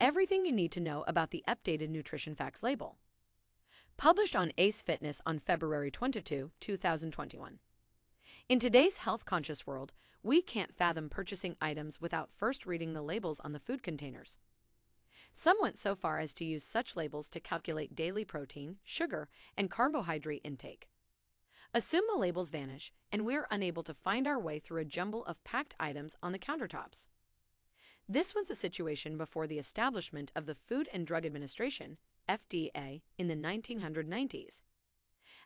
Everything you need to know about the updated Nutrition Facts label. Published on Ace Fitness on February 22, 2021. In today's health conscious world, we can't fathom purchasing items without first reading the labels on the food containers. Some went so far as to use such labels to calculate daily protein, sugar, and carbohydrate intake. Assume the labels vanish, and we're unable to find our way through a jumble of packed items on the countertops. This was the situation before the establishment of the Food and Drug Administration, FDA, in the 1990s.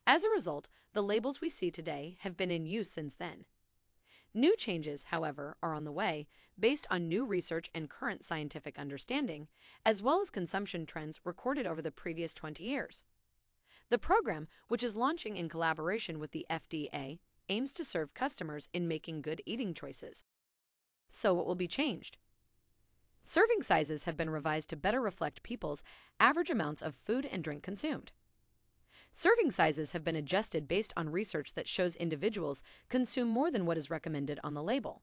As a result, the labels we see today have been in use since then. New changes, however, are on the way based on new research and current scientific understanding, as well as consumption trends recorded over the previous 20 years. The program, which is launching in collaboration with the FDA, aims to serve customers in making good eating choices. So, what will be changed? Serving sizes have been revised to better reflect people's average amounts of food and drink consumed. Serving sizes have been adjusted based on research that shows individuals consume more than what is recommended on the label.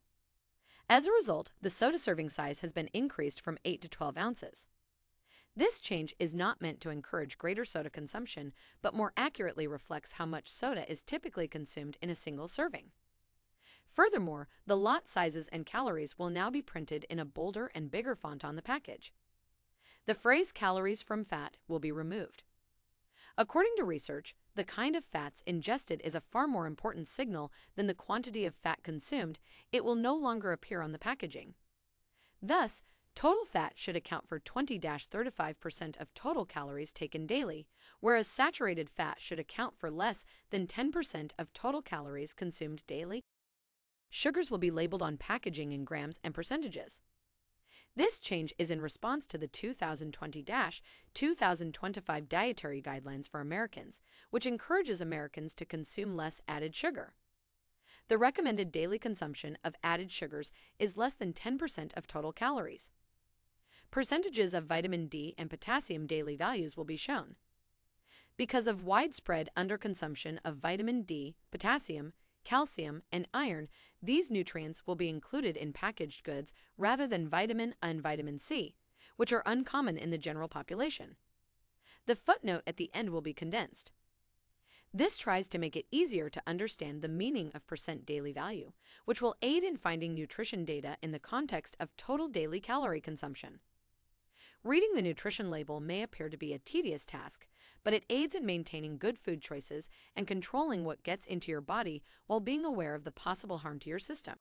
As a result, the soda serving size has been increased from 8 to 12 ounces. This change is not meant to encourage greater soda consumption, but more accurately reflects how much soda is typically consumed in a single serving. Furthermore, the lot sizes and calories will now be printed in a bolder and bigger font on the package. The phrase calories from fat will be removed. According to research, the kind of fats ingested is a far more important signal than the quantity of fat consumed. It will no longer appear on the packaging. Thus, total fat should account for 20 35% of total calories taken daily, whereas saturated fat should account for less than 10% of total calories consumed daily. Sugars will be labeled on packaging in grams and percentages. This change is in response to the 2020-2025 Dietary Guidelines for Americans, which encourages Americans to consume less added sugar. The recommended daily consumption of added sugars is less than 10% of total calories. Percentages of vitamin D and potassium daily values will be shown. Because of widespread underconsumption of vitamin D, potassium, calcium, and iron, these nutrients will be included in packaged goods rather than vitamin and vitamin C, which are uncommon in the general population. The footnote at the end will be condensed. This tries to make it easier to understand the meaning of percent daily value, which will aid in finding nutrition data in the context of total daily calorie consumption. Reading the nutrition label may appear to be a tedious task, but it aids in maintaining good food choices and controlling what gets into your body while being aware of the possible harm to your system.